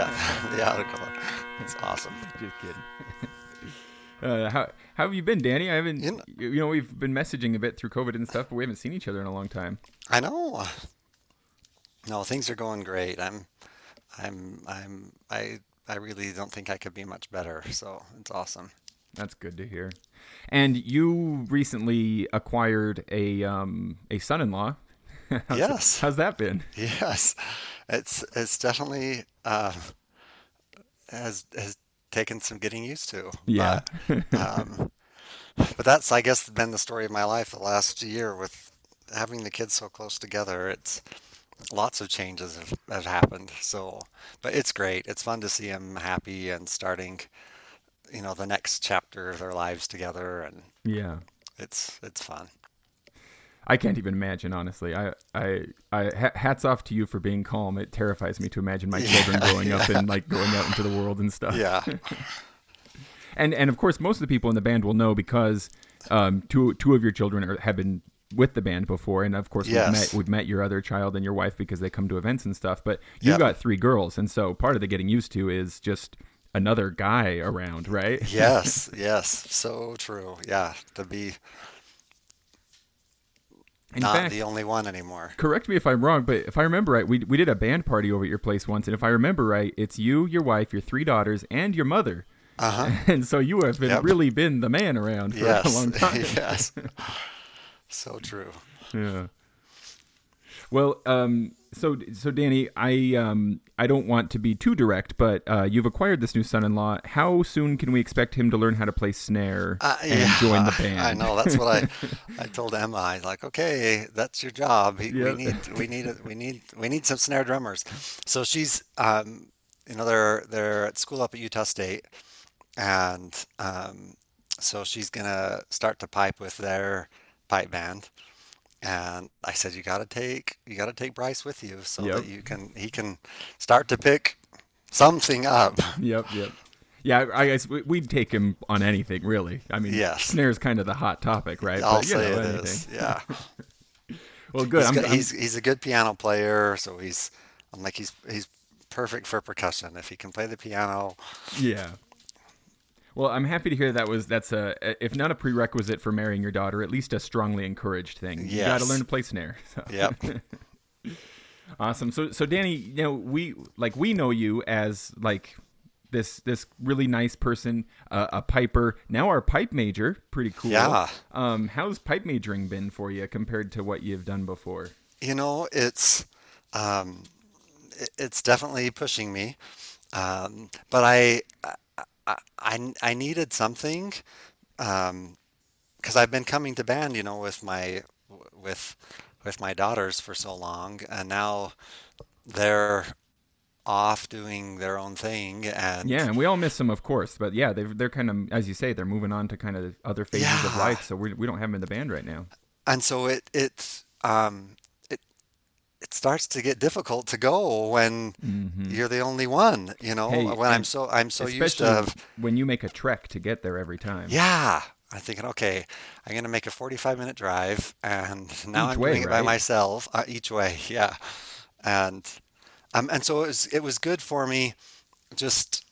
yeah, the article. It's awesome. Just kidding. Uh, how how have you been, Danny? I haven't. You You know- know, we've been messaging a bit through COVID and stuff, but we haven't seen each other in a long time. I know. No, things are going great. I'm, I'm, I'm, I, I really don't think I could be much better. So it's awesome. That's good to hear. And you recently acquired a um a son-in-law. how's, Yes. How's that been? Yes, it's it's definitely uh, has has taken some getting used to. Yeah. But, um, but that's I guess been the story of my life the last year with having the kids so close together. It's lots of changes have, have happened. So, but it's great. It's fun to see them happy and starting, you know, the next chapter of their lives together, and Yeah. it's it's fun. I can't even imagine, honestly. I, I, I, hats off to you for being calm. It terrifies me to imagine my children growing up and like going out into the world and stuff. Yeah. And and of course, most of the people in the band will know because um, two two of your children are, have been with the band before, and of course we've met we've met your other child and your wife because they come to events and stuff. But you Yep. got three girls, and so part of the getting used to is just another guy around, right? yes, yes, so true. Yeah, to be In not fact, the only one anymore. correct me if I'm wrong, but if I remember right, we we did a band party over at your place once, and if I remember right, it's you, your wife, your three daughters, and your mother. Uh huh. And so you have been Yep. really been the man around for Yes. a long time. yes. So true. Yeah. Well, um, so so Danny, I um, I don't want to be too direct, but uh, you've acquired this new son-in-law. How soon can we expect him to learn how to play snare Uh, and yeah, join the band? I know. That's what I I told Emma. I was like, okay, that's your job. He- Yep. We need we need a- we need we need some snare drummers. So she's um, you know they're they're at school up at Utah State, and um, so she's gonna start to pipe with their pipe band. And I said, you gotta take you gotta take Bryce with you so Yep. that you can he can start to pick something up. Yep, yep. Yeah, I guess we- we'd take him on anything, really. I mean, Yes. snare's kind of the hot topic, right? I'll But, say know, it is. Yeah. Well, good. He's, I'm, good- I'm- he's he's a good piano player, so he's I'm like he's he's perfect for percussion. If he can play the piano, Yeah. Well, I'm happy to hear that was that's a if not a prerequisite for marrying your daughter, at least a strongly encouraged thing. You got to learn to play snare. So. yep, Awesome. So so Danny, you know, we like we know you as like this this really nice person, uh, a piper. Now our pipe major, pretty cool. Yeah. Um, how's pipe majoring been for you compared to what you've done before? you know it's um, it, it's definitely pushing me, um, but I, I I I needed something because I've been coming to band, you know, with my with with my daughters for so long, and now they're off doing their own thing, and Yeah, and we all miss them, of course. But yeah, they they're kind of as you say, they're moving on to kind of other phases of life. So we we don't have them in the band right now. and so it it um it starts to get difficult to go when you're the only one you know Hey, when i'm so i'm so used to when you make a trek to get there every time. yeah i'm thinking okay i'm going to make a 45 minute drive and now Each i'm way, doing it by myself uh, each way yeah. And um and so it was it was good for me just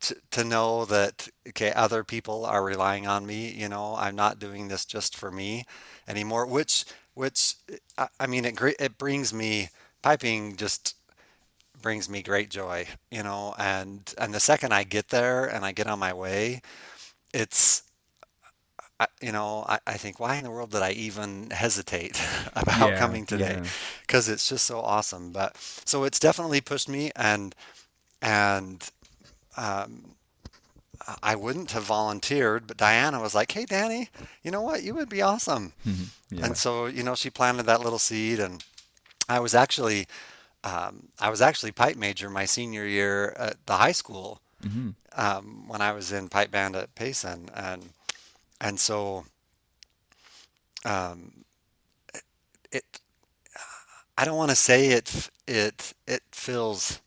to, to know that okay other people are relying on me you know i'm not doing this just for me anymore which which i, I mean it it brings me piping just brings me great joy you know and and the second i get there and i get on my way it's I, you know I, I think why in the world did i even hesitate about Yeah, coming today yeah. because it's just so awesome but so it's definitely pushed me and and um, I wouldn't have volunteered, but Diana was like, "Hey, Danny, you know what? You would be awesome." Yeah. And so, you know, she planted that little seed, and I was actually, um, I was actually pipe major my senior year at the high school Mm-hmm. um, when I was in pipe band at Payson, and and so, um, it, I don't want to say it, it, it feels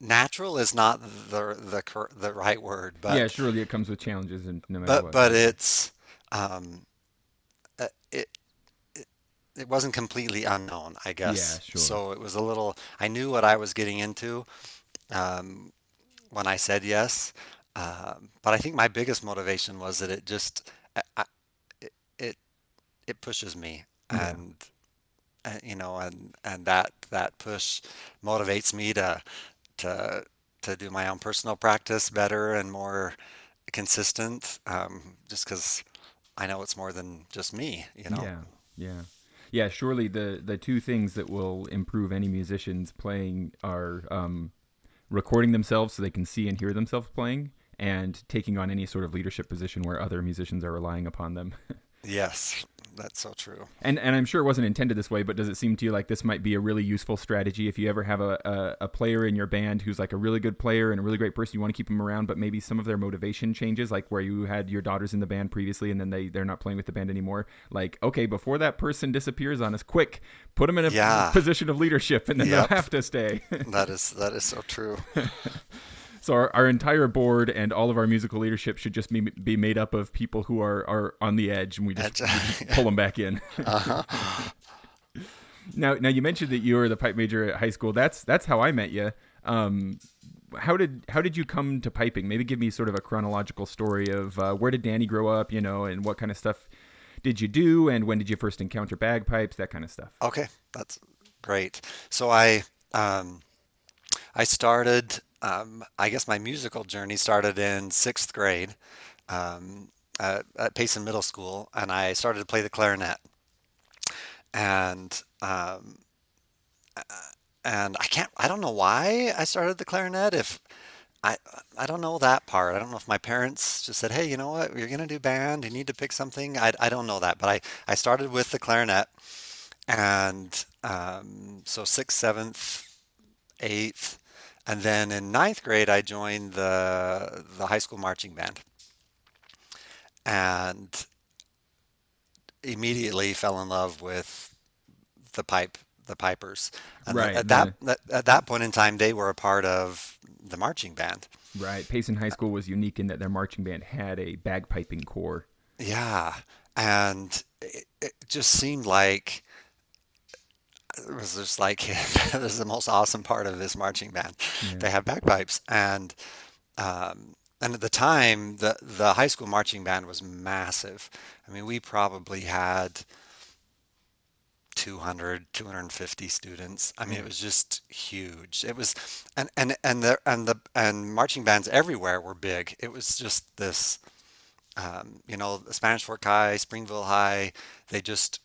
natural is not the the the right word, but yeah, surely it comes with challenges and no matter but what. but it's um, uh, it, it it wasn't completely unknown, I guess. Yeah, sure. So it was a little. I knew what I was getting into, um, when I said yes. Um, but I think my biggest motivation was that it just I, I- it, it it pushes me Yeah. and uh, you know and and that that push motivates me to to to do my own personal practice better and more consistent um, just because I know it's more than just me you know Yeah, yeah, yeah. Surely the the two things that will improve any musician's playing are um, recording themselves so they can see and hear themselves playing, and taking on any sort of leadership position where other musicians are relying upon them. yes that's so true And and I'm sure it wasn't intended this way, but does it seem to you like this might be a really useful strategy if you ever have a, a, a player in your band who's like a really good player and a really great person, you want to keep them around, but maybe some of their motivation changes, like where you had your daughters in the band previously and then they, they're not playing with the band anymore. Like, okay, before that person disappears on us, quick, put them in a Yeah. position of leadership and then Yep. they'll have to stay. that is that is so true so our, our entire board and all of our musical leadership should just be, be made up of people who are, are on the edge and we just, we just pull them back in. Now, now you mentioned that you were the pipe major at high school. That's that's how I met you. Um, how did how did you come to piping? Maybe give me sort of a chronological story of uh, where did Danny grow up, you know, and what kind of stuff did you do, and when did you first encounter bagpipes, that kind of stuff. Okay, that's great. So I um, I started. Um, I guess my musical journey started in sixth grade um, at, at Payson Middle School, and I started to play the clarinet. And um, and I can't. I don't know why I started the clarinet. If I I don't know that part. I don't know if my parents just said, "Hey, you know what? You're gonna do band. You need to pick something." I I don't know that, but I I started with the clarinet and um, so sixth, seventh, eighth, and then in ninth grade I joined the the high school marching band, and immediately fell in love with the pipe, the pipers, and Right. at that at that point in time they were a part of the marching band. right. Payson High School was unique in that their marching band had a bagpiping corps. Yeah, and it, it just seemed like it was just like this is the most awesome part of this marching band. Yeah. They have bagpipes, and um, and at the time, the the high school marching band was massive. I mean, we probably had 200 250 students i mean it was just huge it was and and and the and the and marching bands everywhere were big it was just this um, you know, Spanish Fork High, Springville High, they just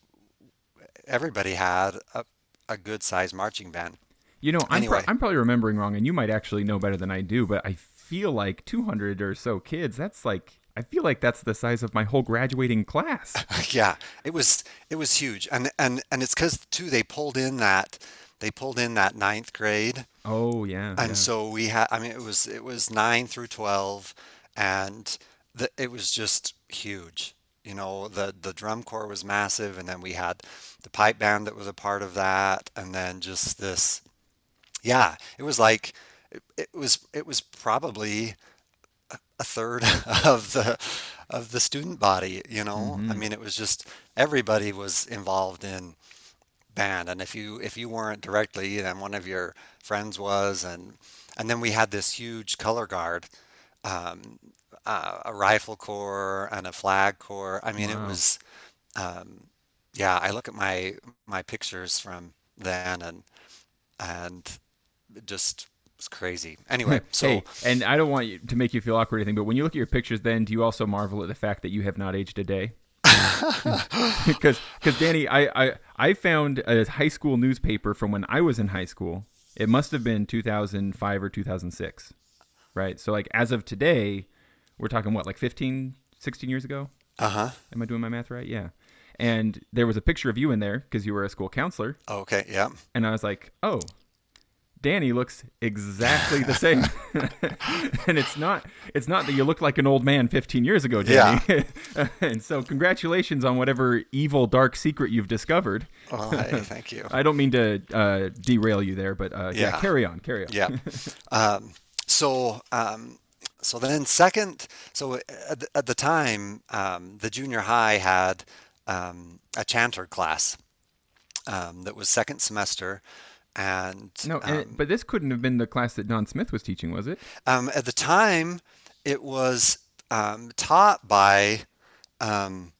everybody had a, a good sized marching band. You know, I'm, pro- I'm probably remembering wrong, and you might actually know better than I do, but I feel like 200 or so kids, that's like, I feel like that's the size of my whole graduating class. yeah, it was it was huge, and and and it's because too they pulled in that they pulled in that ninth grade, Oh, yeah. and yeah. so we had. I mean, it was it was nine through twelve, and the, it was just huge. You know, the the drum corps was massive, and then we had the pipe band that was a part of that, and then just this. Yeah, it was like it, it was it was probably a third of the of the student body. You know, I mean, it was just everybody was involved in band, and if you if you weren't directly, then one of your friends was, and and then we had this huge color guard, um, uh, a rifle corps and a flag corps. I mean, it was, um, yeah. I look at my my pictures from then, and and it just was crazy. Anyway, so hey, and I don't want you to make you feel awkward or anything, but when you look at your pictures, then do you also marvel at the fact that you have not aged a day? Because, because Danny, I, I, I found a high school newspaper from when I was in high school. It must have been 2005 or 2006, right? So, like, as of today, we're talking what, like 15, 16 years ago? uh huh. Am I doing my math right? Yeah. And there was a picture of you in there because you were a school counselor. Okay, yeah. And I was like, oh, Danny looks exactly the same. and it's not it's not that you look like an old man 15 years ago, Danny. yeah. and so congratulations on whatever evil dark secret you've discovered. Well, hey, thank you. I don't mean to uh, derail you there, but uh, yeah. Yeah. carry on, carry on. Yeah. Um, so, um, so then second, so at the, at the time, um, the junior high had um, a chanter class um, that was second semester, and No, and it, um, but this couldn't have been the class that Don Smith was teaching, was it? um, at the time it was um, taught by um,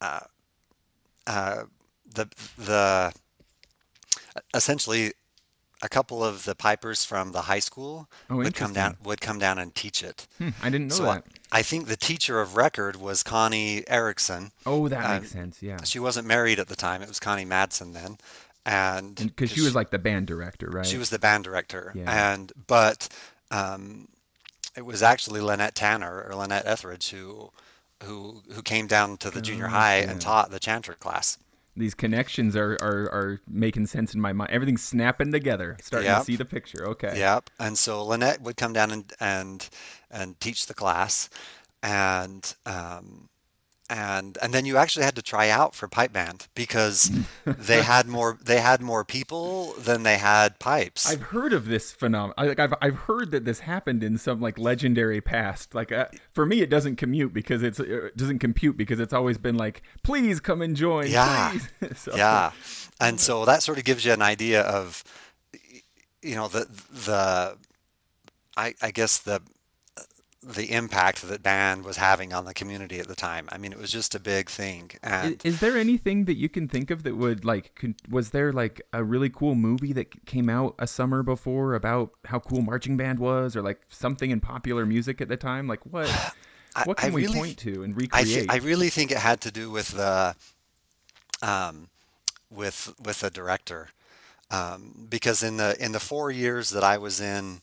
uh, the the essentially a couple of the pipers from the high school Oh, would come down would come down and teach it. Hmm, I didn't know So that. I think the teacher of record was Connie Erickson. Oh, that Uh, makes sense. Yeah, she wasn't married at the time; it was Connie Madsen then, and because she was like the band director, right? she was the band director, Yeah. and but um, it was actually Lynette Tanner or Lynette Etheridge who who who came down to the junior Oh, high yeah. and taught the chanter class. These connections are, are are making sense in my mind. Everything's snapping together. Starting to see the picture. Okay. Yep. And so Lynette would come down and and and teach the class, and um, and and then you actually had to try out for pipe band because they had more they had more people than they had pipes. I've heard of this phenomenon. Like I've I've heard that this happened in some like legendary past. Like uh, for me, it doesn't commute because it's it doesn't compute because it's always been like, please come and join. Yeah. So- Yeah. And so that sort of gives you an idea of, you know, the, the, I, I guess the, the impact that band was having on the community at the time. I mean, it was just a big thing. And Is there anything that you can think of that would like? Con- was there like a really cool movie that came out a summer before about how cool marching band was, or like something in popular music at the time? Like what? I- What I can we really- point to and I, recreate? th- I really think it had to do with the, um, with, with the director. Um, because in the, in the four years that I was in,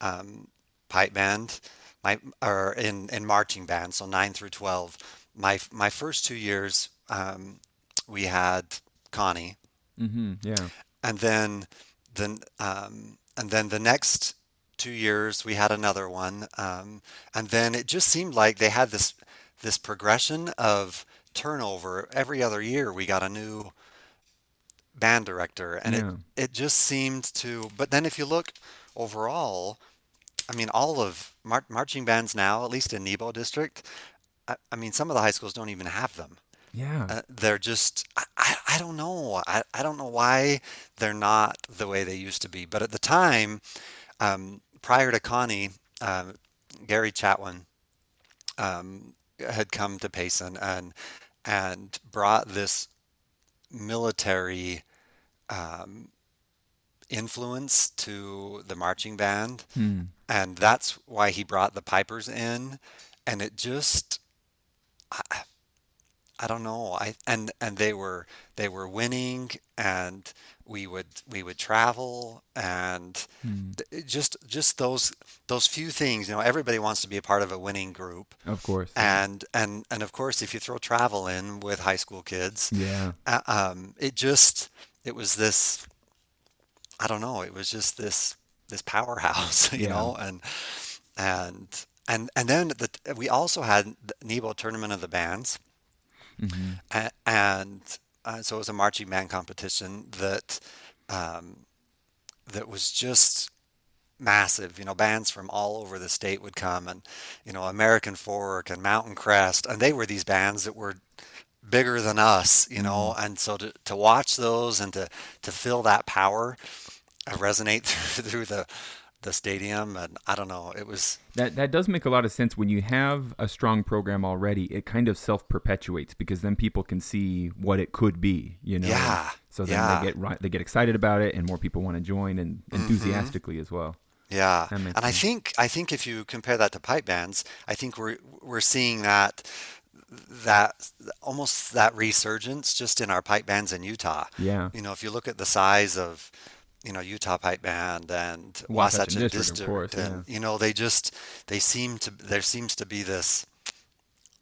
um, pipe band, my or in in marching band, so nine through twelve. My my first two years, um, we had Connie, mm-hmm. Yeah. and then then um, and then the next two years we had another one, um, and then it just seemed like they had this this progression of turnover every other year. We got a new band director, and Yeah. it it just seemed to. But then if you look overall, I mean, all of mar- marching bands now, at least in Nebo district, I, I mean, some of the high schools don't even have them. Yeah. Uh, they're just, I, I, I don't know. I, I don't know why they're not the way they used to be. But at the time, um, prior to Connie, um, Gary Chatwin um, had come to Payson and and brought this military um, influence to the marching band, Hmm. And that's why he brought the pipers in, and it just. I, I don't know. I and and they were they were winning, and we would we would travel, and it just just those those few things. You know, everybody wants to be a part of a winning group, Of course. and and and of course, if you throw travel in with high school kids, yeah. uh, um, it just it was this. I don't know. It was just this this powerhouse, you Yeah. know, and and and and then the, we also had the Nebo Tournament of the Bands hmm a- and uh, so it was a marching band competition that um, that was just massive. You know, bands from all over the state would come, and you know, American Fork and Mountain Crest, and they were these bands that were bigger than us. You know, and so to to watch those and to to feel that power resonate through, through the the stadium, and I don't know, it was That that does make a lot of sense when you have a strong program already. It kind of self perpetuates because then people can see what it could be. You know. Yeah, So then yeah. they get they get excited about it, and more people want to join and mm-hmm. enthusiastically as well. Yeah, and I think I think if you compare that to pipe bands, I think we're we're seeing that that almost that resurgence just in our pipe bands in Utah. Yeah. You know, if you look at the size of you know Utah Pipe Band and Wasatch and Wasatch and District, District, course, and you know they just they seem to there seems to be this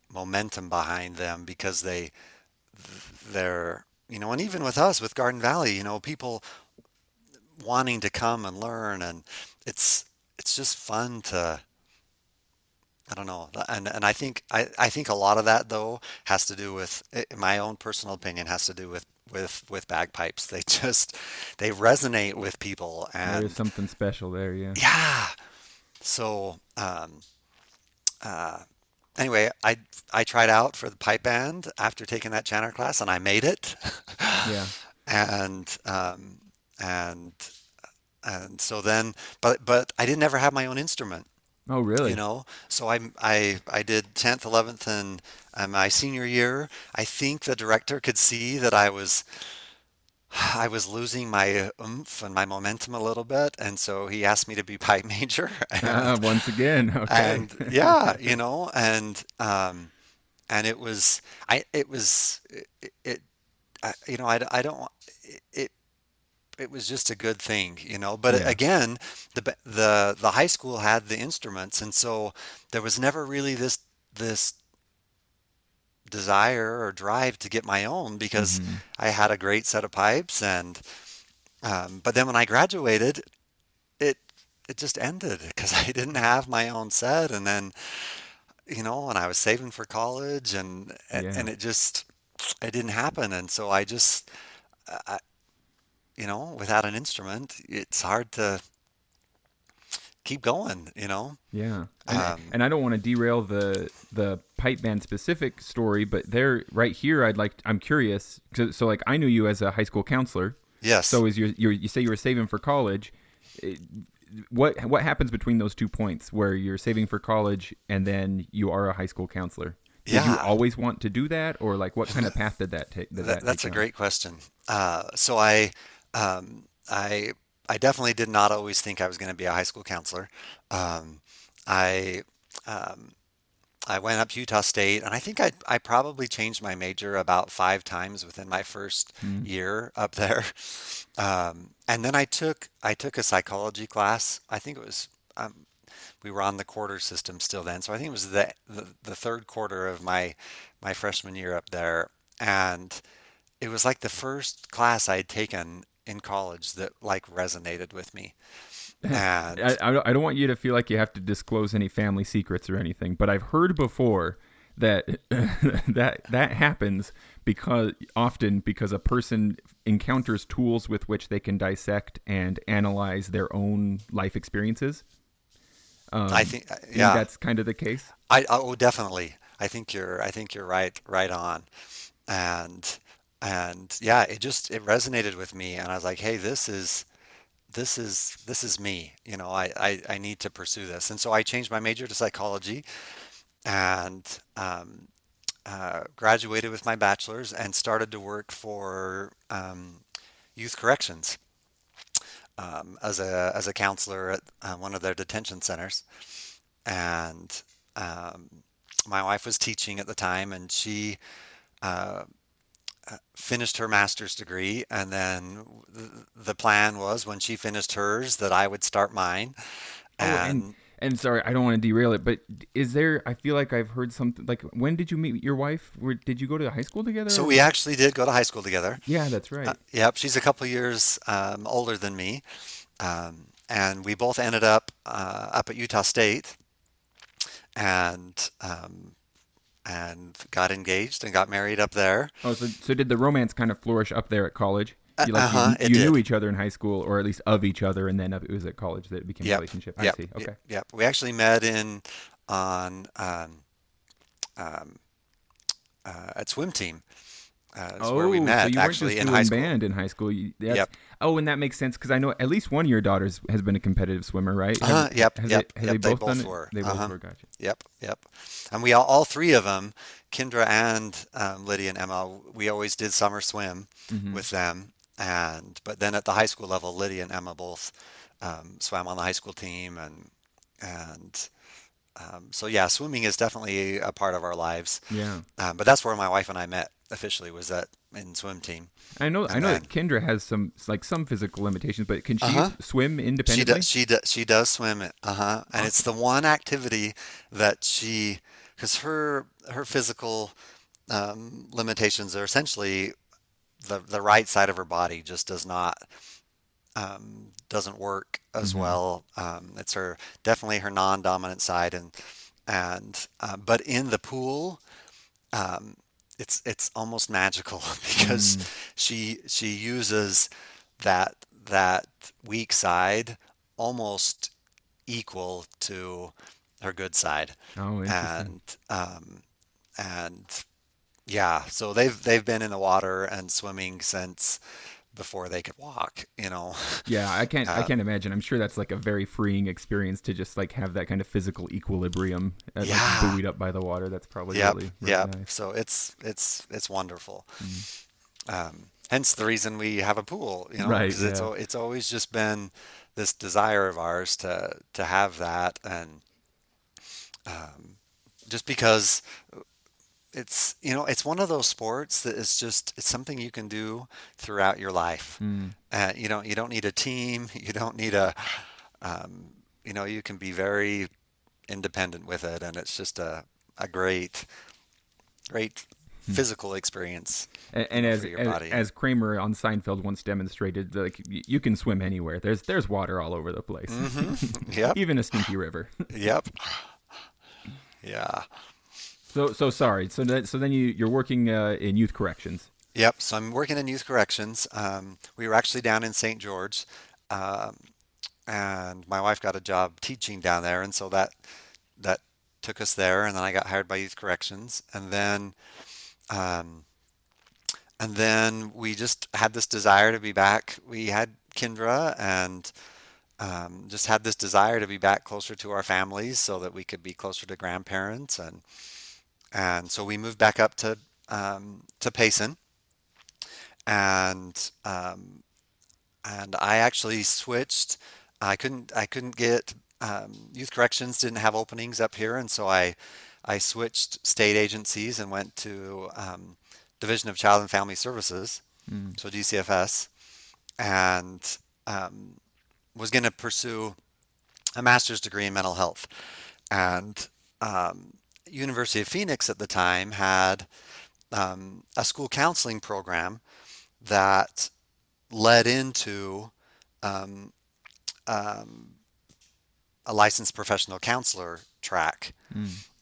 momentum behind them because they they're you know and even with us with Garden Valley, you know people wanting to come and learn and it's it's just fun to I don't know and and I think I, I think a lot of that though has to do with in my own personal opinion has to do with with with bagpipes they just they resonate with people There and is something special there. Yeah. yeah so um uh anyway I I tried out for the pipe band after taking that chanter class and I made it Yeah. and um, and and so then, but but I didn't ever have my own instrument. Oh, really? You know, so I I I did 10th, 11th, and uh, my senior year. I think the director could see that I was I was losing my oomph and my momentum a little bit, and so he asked me to be pipe major, Ah, and once again, okay. and yeah, you know, and um, and it was I it was it, it I, you know I, I don't it it was just a good thing, you know. But yeah. again, the the the high school had the instruments, and so there was never really this this desire or drive to get my own because hmm I had a great set of pipes and um, but then when I graduated it it just ended because I didn't have my own set. And then you know and I was saving for college and and, Yeah. and it just it didn't happen. And so I just I, you know without an instrument it's hard to keep going you know Yeah, and um, and I don't want to derail the the pipe band specific story, but there, right here, I'd like I'm curious. So, so like I knew you as a high school counselor. yes So is your, your you say you were saving for college? What what happens between those two points where you're saving for college and then you are a high school counselor? Did you yeah always want to do that, or like what kind of path did that take? Did That, that take that's a on? great question. Uh, so I, um, I, I definitely did not always think I was going to be a high school counselor. Um, I, um, I went up to Utah State, and I think I, I probably changed my major about five times within my first Mm. year up there. Um, and then I took I took a psychology class. I think it was um, we were on the quarter system still then, so I think it was the the, the third quarter of my my freshman year up there, and it was like the first class I had taken in college that like resonated with me. I, And I don't I don't want you to feel like you have to disclose any family secrets or anything, but I've heard before that that that happens because often because a person encounters tools with which they can dissect and analyze their own life experiences. I Um, think, you think yeah, that's kind of the case? I oh definitely. I think you're I think you're right right on. And and yeah, it just it resonated with me, and I was like, hey, this is this is this is me. You know, I I, I need to pursue this, and so I changed my major to psychology and um, uh, graduated with my bachelor's and started to work for um, youth corrections um, as a as a counselor at uh, one of their detention centers. And um, my wife was teaching at the time, and she uh, finished her master's degree. And then the plan was when she finished hers that I would start mine. Oh, and And and sorry, I don't want to derail it, but is there? I feel like I've heard something. Like, when did you meet your wife? Where did you go to high school together? so we actually did go to high school together. Yeah, that's Uh, right. yep, she's a couple years um, older than me, um, and we both ended up uh, up at Utah State, and um, and got engaged and got married up there. Oh, so so did the romance kind of flourish up there at college? Uh, You like uh-huh, you you knew each other in high school, or at least of each other, and then it was at college that it became a relationship. I yep, see. Okay. yep. We actually met in on um, um, uh, at swim team. Uh, is where we Oh, so met you weren't actually just in high school. band in high school. You, that's Yep. oh, and that makes sense because I know at least one of your daughters has been a competitive swimmer, right? Have, Uh-huh, yep, has yep, they they yep. They both done both it? were. They both Uh-huh. were. Gotcha. Yep, yep. And we all, all three of them, Kendra and um, Lydia and Emma, we always did summer swim hmm with them. And but then at the high school level, Lydia and Emma both um, swam on the high school team, and and um, so yeah, swimming is definitely a part of our lives. Yeah. Um, but that's where my wife and I met officially was at in swim team, I know. I and know that then Kendra has some like some physical limitations, but can she uh-huh. swim She does independently? she does she does swim it. Uh-huh. And it's the one activity that she because her her physical um, limitations are essentially the the right side of her body just does not um, doesn't work as hmm well. Um, it's her definitely her non-dominant side, and and uh, but in the pool, um, it's it's almost magical because Mm. she she uses that that weak side almost equal to her good side, Oh, and um, and yeah, so they've they've been in the water and swimming since before they could walk. You know. Yeah, I can't. I Uh, can't imagine. I'm sure that's like a very freeing experience to just like have that kind of physical equilibrium, uh, like buoyed up by the water. That's probably Yep. really, really Yep. nice. So it's it's it's wonderful. Mm. Um, hence the reason we have a pool. You know, Right, because it's it's always just been this desire of ours to to have that, and um, just because it's you know it's one of those sports that is just it's something you can do throughout your life. Mm. Uh, you don't you don't need a team. You don't need a um, you know you can be very independent with it, and it's just a a great great physical experience And, and as, your as body. as Kramer on Seinfeld once demonstrated, like you can swim anywhere. There's there's water all over the place, Yep. even a stinky river. Yep. Yeah. So so sorry. So that, so then you you're working uh, in youth corrections. Yep. So I'm working in youth corrections. Um, we were actually down in St. George, um, and my wife got a job teaching down there, and so that that took us there. And then I got hired by youth corrections, and then um, and then we just had this desire to be back. We had Kendra, and um, just had this desire to be back closer to our families, so that we could be closer to grandparents, and and so we moved back up to um, to Payson. And um, and I actually switched. I couldn't I couldn't get um, youth corrections didn't have openings up here, and so I I switched state agencies and went to um, Division of Child and Family Services, so DCFS, and um, was going to pursue a master's degree in mental health, and um, University of Phoenix at the time had um, a school counseling program that led into um, um, a licensed professional counselor track.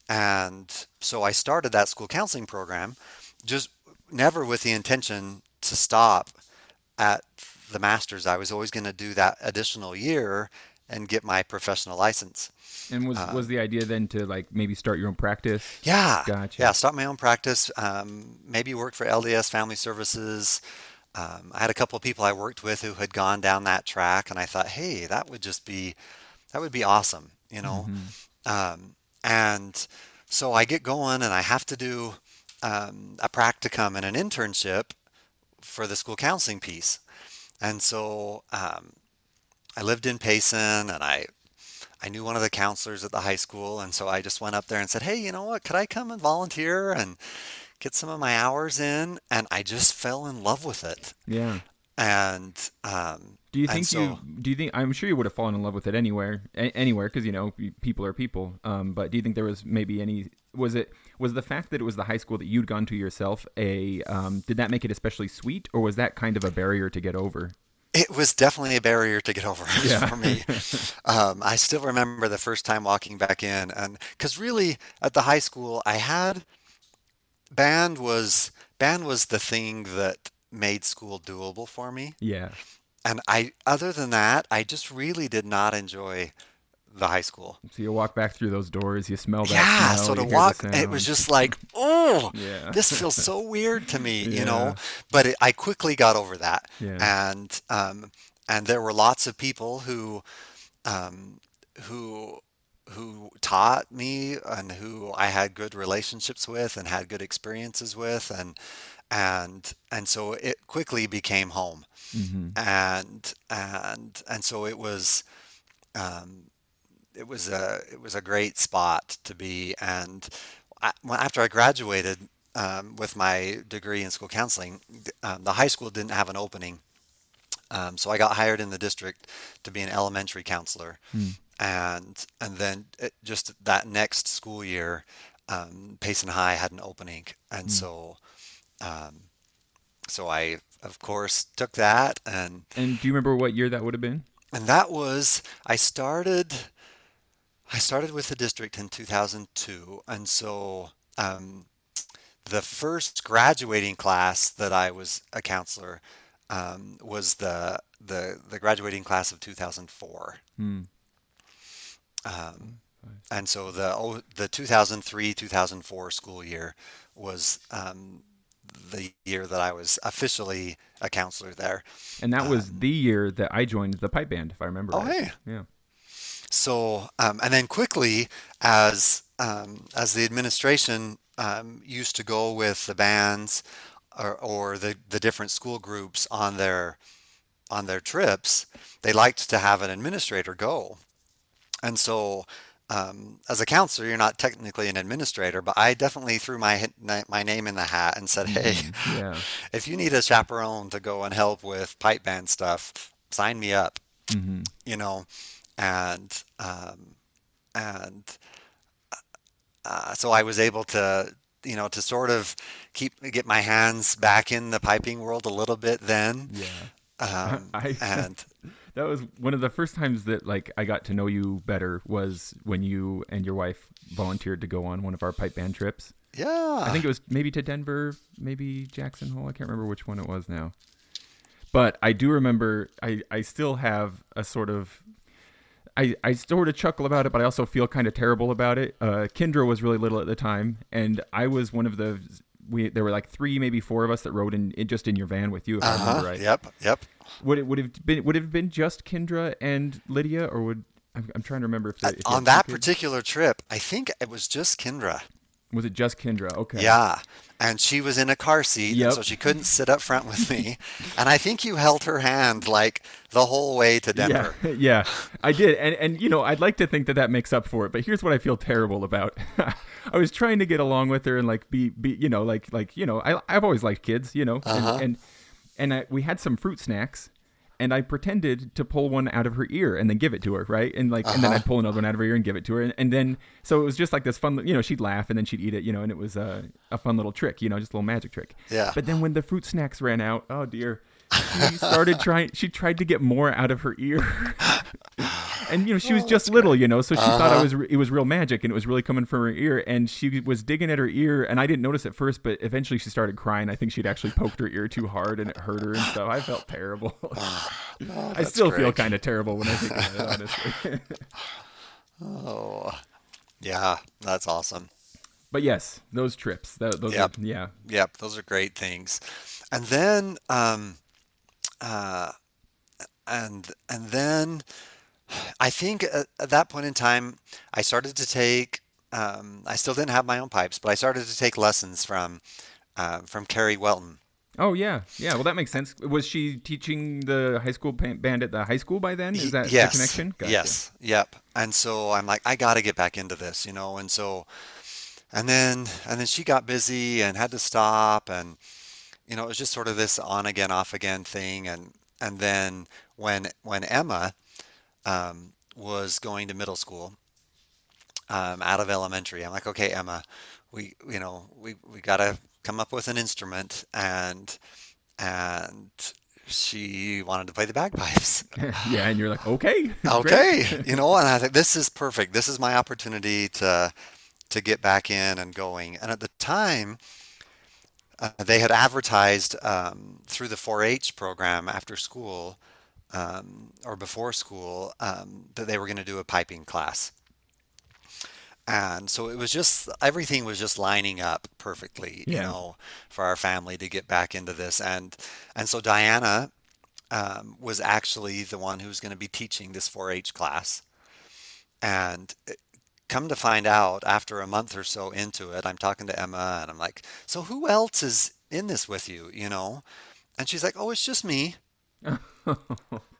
And so I started that school counseling program, just never with the intention to stop at the master's. I was always going to do that additional year and get my professional license. And was was the idea then to like maybe start your own practice? Yeah. Gotcha. Yeah. Start my own practice. Um, maybe work for LDS Family Services. Um, I had a couple of people I worked with who had gone down that track, and I thought, hey, that would just be, that would be awesome, you know. Um, and so I get going, and I have to do um, a practicum and an internship for the school counseling piece. And so um, I lived in Payson, and I I knew one of the counselors at the high school, and so I just went up there and said, "Hey, you know what? Could I come and volunteer and get some of my hours in?" And I just fell in love with it. Yeah. And um, Do you think so, you do you think I'm sure you would have fallen in love with it anywhere a- anywhere because you know people are people. Um, but do you think there was maybe any was it was the fact that it was the high school that you'd gone to yourself a um, did that make it especially sweet or was that kind of a barrier to get over? It was definitely a barrier to get over Yeah. for me. Um, I still remember the first time walking back in, and because really at the high school, I had band was band was the thing that made school doable for me. Yeah. And I, other than that, I just really did not enjoy the high school. So you walk back through those doors, you smell that. Yeah, smell, so to walk, it was just like, oh, Yeah. this feels so weird to me, you know. But it, I quickly got over that, Yeah. and um, and there were lots of people who, um, who who taught me and who I had good relationships with and had good experiences with, and and and so it quickly became home, Mhm. and and and so it was. Um, it was a it was a great spot to be and I, after I graduated um, with my degree in school counseling um, the high school didn't have an opening. Um, so I got hired in the district to be an elementary counselor. And and then it, just that next school year um, Payson High had an opening. And so um, so I of course took that and And do you remember what year that would have been? and that was I started I started with the district in 2002 and so um, the first graduating class that I was a counselor um, was the, the the graduating class of 2004 Hmm. um, and so the the 2003 2004 school year was um, the year that I was officially a counselor there. And that was the year that I joined the pipe band, if I remember Oh, right. hey. Yeah. So, um, and then quickly, as um, as the administration um, used to go with the bands or, or the the different school groups on their on their trips, they liked to have an administrator go. And so, um, as a counselor, you're not technically an administrator, but I definitely threw my my name in the hat and said, "Hey, Yeah. if you need a chaperone to go and help with pipe band stuff, sign me up." hmm You know, and um, and uh, so I was able to, you know, to sort of keep get my hands back in the piping world a little bit then. Yeah. Um, I- and That was one of the first times that like I got to know you better was when you and your wife volunteered to go on one of our pipe band trips. yeah, I think it was maybe to Denver, maybe Jackson Hole. I can't remember which one it was now. But I do remember I, I still have a sort of I, I sort of chuckle about it, but I also feel kind of terrible about it. Uh, Kendra was really little at the time, and I was one of the we there were like three, maybe four of us that rode in, in just in your van with you, if I uh-huh, remember right. yep, yep. Would it would have been would it have been just Kendra and Lydia, or would I'm, I'm trying to remember if, there, if On that particular trip, I think it was just Kendra. Was it just Kendra? Okay. Yeah. And she was in a car seat, Yep. so she couldn't sit up front with me. And I think you held her hand like the whole way to Denver. Yeah, yeah, I did, and and you know, I'd like to think that that makes up for it, but here's what I feel terrible about. I was trying to get along with her and like be be you know like like you know I I've always liked kids, you know, Uh-huh. and and, and I, we had some fruit snacks. And I pretended to pull one out of her ear and then give it to her, right? And like, and then Uh-huh. I'd pull another one out of her ear and give it to her, and, and then so it was just like this fun, you know. She'd laugh and then she'd eat it, you know, and it was a a fun little trick, you know, just a little magic trick. Yeah. But then when the fruit snacks ran out, oh dear, she started trying. She tried to get more out of her ear, and you know she was just little, you know, so she thought I was re- it was real magic and it was really coming from her ear. And she was digging at her ear, and I didn't notice at first, but eventually she started crying. I think she'd actually poked her ear too hard and it hurt her and stuff. I felt terrible. I that's still feel kind of terrible when I think of it, honestly. Oh, yeah, that's awesome. but yes, those trips, tho- those, Yep. are, yeah, Yep, those are great things. And then, um, uh, and and then, I think at, at that point in time, I started to take. Um, I still didn't have my own pipes, but I started to take lessons from uh, from Carrie Welton. Oh yeah, yeah. Well, that makes sense. Was she teaching the high school band at the high school by then? Is that yes. the connection? Gotcha. Yes. Yep. And so I'm like, I got to get back into this, you know. And so, and then and then she got busy and had to stop, and you know, it was just sort of this on again, off again thing. And and then when when Emma um, was going to middle school, um, out of elementary, I'm like, okay, Emma, we you know we we got to come up with an instrument, and and she wanted to play the bagpipes. yeah, and you're like, okay, okay you know and i think this is perfect this is my opportunity to to get back in and going and at the time uh, they had advertised um, through the 4-h program after school um, or before school um, that they were going to do a piping class and so it was just everything was just lining up perfectly you Yeah. know for our family to get back into this and and so diana um, was actually the one who was going to be teaching this 4-H class. And come to find out, after a month or so into it, I'm talking to Emma and I'm like, "So who else is in this with you?" You know, and she's like, "Oh, it's just me."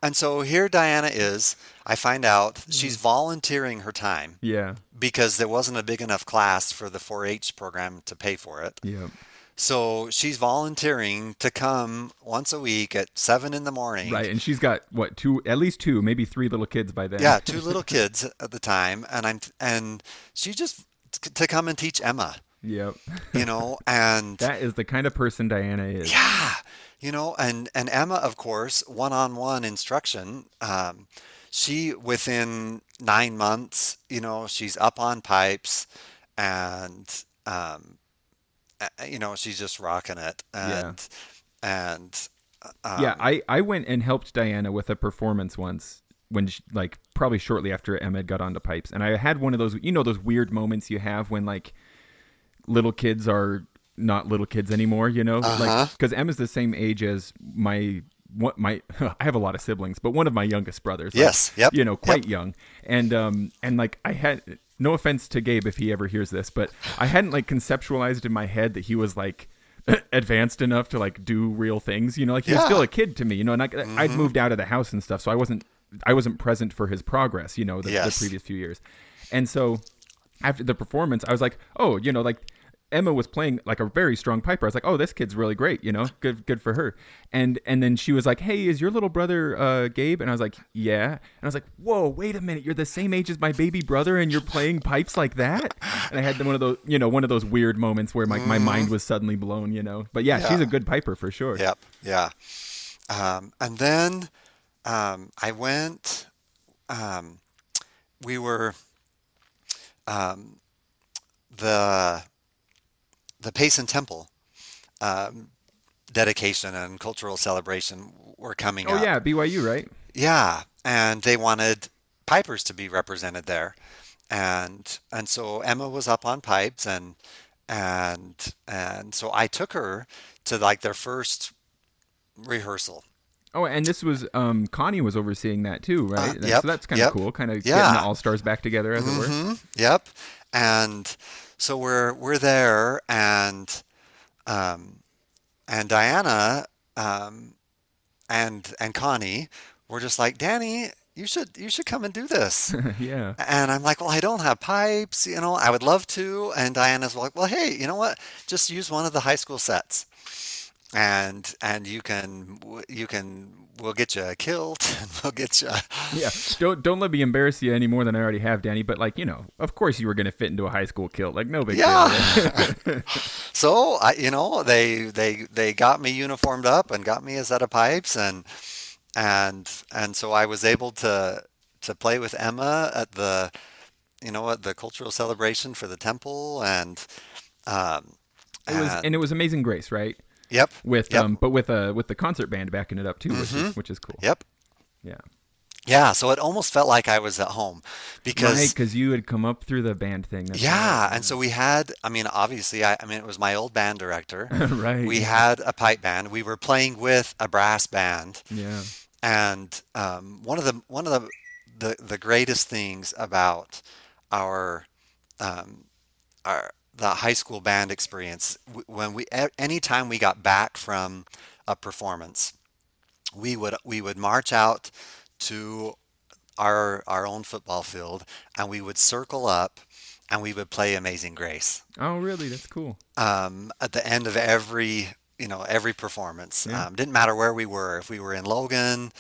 And so here Diana is. I find out she's volunteering her time yeah, because there wasn't a big enough class for the 4-H program to pay for it. yeah. So she's volunteering to come once a week at seven in the morning. Right, and she's got what two, at least two, maybe three little kids by then. Yeah, two little kids at the time, and I'm and she just to come and teach Emma, yep. you know, and That is the kind of person Diana is. yeah, you know, and and Emma, of course, one-on-one instruction. Um, she within nine months, you know, she's up on pipes, and um, you know, she's just rocking it, and and um, yeah, I, I went and helped Diana with a performance once when she, like probably shortly after Emma had got onto pipes, and I had one of those you know those weird moments you have when like little kids are not little kids anymore. You know, Uh-huh. like because Emma's the same age as my what my I have a lot of siblings, but one of my youngest brothers. like, Yes, yep, You know, quite yep. young, and um and like I had no offense to Gabe if he ever hears this, but I hadn't like conceptualized in my head that he was like. advanced enough to like do real things you know like he was Yeah. still a kid to me you know and I, i'd mm-hmm. moved out of the house and stuff so i wasn't i wasn't present for his progress you know the, Yes. the previous few years and so after the performance i was like oh you know like emma was playing like a very strong piper i was like oh this kid's really great you know good good for her and and then she was like hey is your little brother uh gabe and i was like yeah and i was like whoa wait a minute you're the same age as my baby brother and you're playing pipes like that and i had one of those you know one of those weird moments where my, my mind was suddenly blown you know but yeah, she's Mm-hmm. A good piper for sure Yep. Yeah. Um, and then um, I went. Um, we were um, the the Payson Temple um, dedication and cultural celebration were coming oh up. yeah byu right Yeah, and they wanted pipers to be represented there, and and so Emma was up on pipes, and and and so I took her to like their first rehearsal. Oh, and this was um, Connie was overseeing that too, right? Uh, yep, so that's kind of yep. cool, kind of Yeah. getting the all stars back together, as it were. hmm Yep, and so we're we're there, and um, and Diana um, and and Connie were just like, Danny, you should you should come and do this. yeah. And I'm like, well, I don't have pipes, you know, I would love to. And Diana's like, well, hey, you know what? Just use one of the high school sets. And and you can you can we'll get you a kilt and we'll get you Yeah. Don't don't let me embarrass you any more than I already have, Danny. But like you know, of course you were going to fit into a high school kilt. Like no big deal. Yeah. so I you know, they they they got me uniformed up and got me a set of pipes and and and so I was able to to play with Emma at the you know at the cultural celebration for the temple and um It was and it was Amazing Grace, right? Yep. With yep. um, but with uh with the concert band backing it up too, which is which is cool. Yep. Yeah. Yeah, so it almost felt like I was at home because Right, because you had come up through the band thing. Yeah, and so we had I mean obviously I, I mean it was my old band director. right. right. We had a pipe band. We were playing with a brass band. Yeah. And um, one of the one of the, the the greatest things about our um, our the high school band experience when we anytime we got back from a performance, we would we would march out to our our own football field and we would circle up and we would play Amazing Grace Oh, really? That's cool. um, at the end of every you know every performance Yeah. um, didn't matter where we were if we were in logan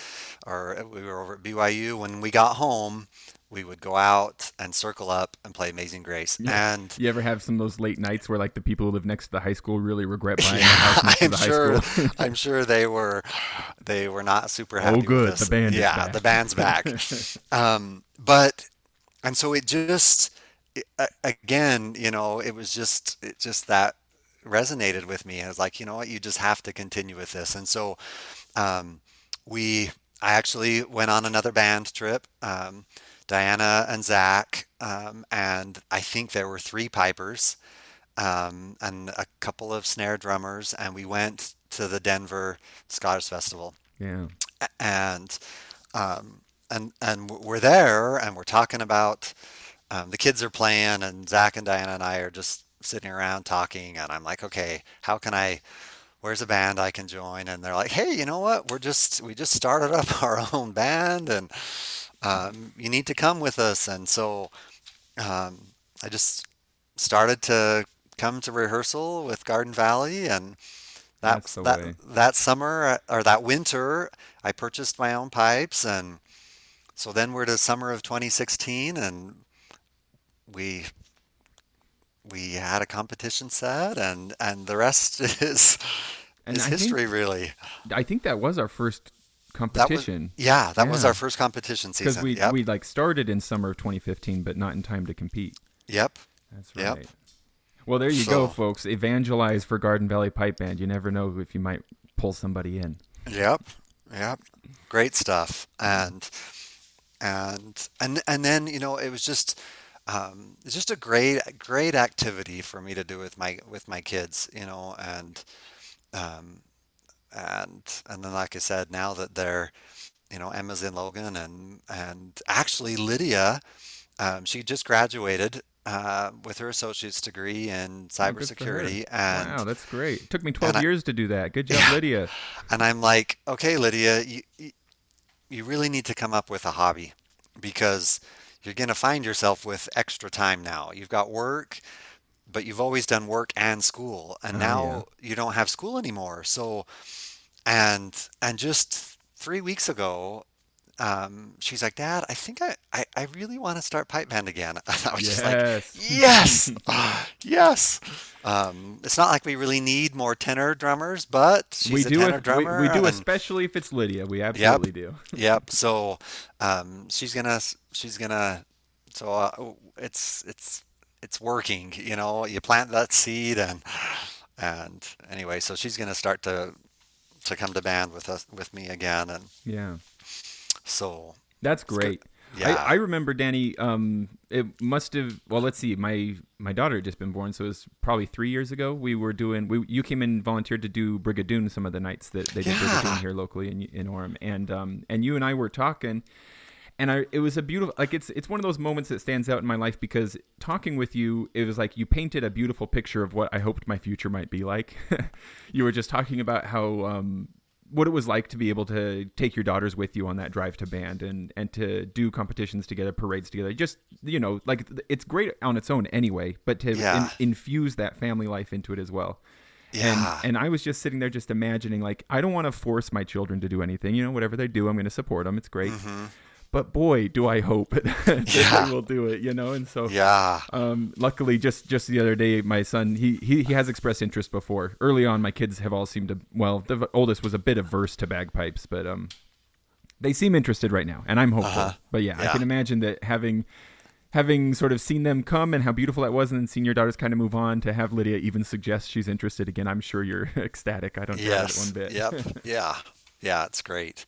or if we were over at byu when we got home we would go out and circle up and play amazing grace Yeah. and You ever have some of those late nights where like the people who live next to the high school really regret buying a house next to I'm the high school? I'm sure they were, they were not super happy. Oh, good, the band is Yeah, the band's back. um, but and so it just it- again, you know, it was just it just that resonated with me. I was like, you know what, you just have to continue with this. And so um, we, I actually went on another band trip. Um, Diana and Zach, um, and I think there were three pipers um, and a couple of snare drummers, and we went to the Denver Scottish Festival, yeah. And um, and and we're there, and we're talking about um, the kids are playing, and Zach and Diana and I are just sitting around talking, and I'm like, okay, how can I? Where's a band I can join? And they're like, hey, you know what? We're just we just started up our own band, and um, you need to come with us. And so um, I just started to come to rehearsal with Garden Valley, and that that way. that summer uh, or that winter, I purchased my own pipes, and so then we're to summer of 2016, and we we had a competition set, and and the rest is And is I think- history, really. I think that was our first That was competition. yeah, that was our first competition season. because we yep, we like started in summer of 2015, but not in time to compete. yep. That's right. Yep. Well, there you go, folks. Evangelize for Garden Valley Pipe Band. You never know if you might pull somebody in. Yep. Yep. Great stuff. And and and and then, you know, it was just um, it's just a great great activity for me to do with my with my kids, you know, and um, and and then like I said, now that they're you know Emma's in Logan and and actually Lydia, um, she just graduated uh, with her associate's degree in Oh, cybersecurity and Wow, that's great. It took me and 12 I years to do that. Good job, yeah Lydia. and I'm like okay Lydia you you you really need to come up with a hobby because you're going to find yourself with extra time now. You've got work, but you've always done work and school, and Oh yeah. now you don't have school anymore. So, and and just three weeks ago, um, she's like, Dad, I think I, I, I really want to start pipe band again. And I was just like, Yes. yes, yes. Um, it's not like we really need more tenor drummers, but We she's a do tenor drummer. We, we do, and especially if it's Lydia. We yep, absolutely do. yep. So um, she's gonna she's gonna so uh, it's it's it's working. You know, you plant that seed, and and anyway, so she's gonna start to to come to band with us with me again, and Yeah. so That's great. I, Yeah. I remember Danny. Um, it must have. Well, let's see. My my daughter had just been born, so it was probably three years ago. We were doing. We you came in and volunteered to do Brigadoon some of the nights that they did Brigadoon here locally in in Orem, and um and you and I were talking, and I it was a beautiful like it's it's one of those moments that stands out in my life because talking with you it was like you painted a beautiful picture of what I hoped my future might be like. you were just talking about how um what it was like to be able to take your daughters with you on that drive to band and and to do competitions together, parades together. Just you know, like it's great on its own anyway, but to in, infuse that family life into it as well. And Yeah. and I was just sitting there just imagining like I don't want to force my children to do anything. You know, whatever they do, I'm going to support them. It's great. hmm But boy, do I hope that Yeah. they will do it. You know, and so Yeah. um, luckily, just just the other day, my son he, he he has expressed interest before. Early on, my kids have all seemed to. Well, the oldest was a bit averse to bagpipes, but um, they seem interested right now, and I'm Uh-huh. hopeful. But yeah, I can imagine that having having sort of seen them come and how beautiful that was, and then seeing your daughters kind of move on, to have Lydia even suggest she's interested again, I'm sure you're ecstatic. I don't doubt it one bit. Yep. Yeah. Yeah. It's great.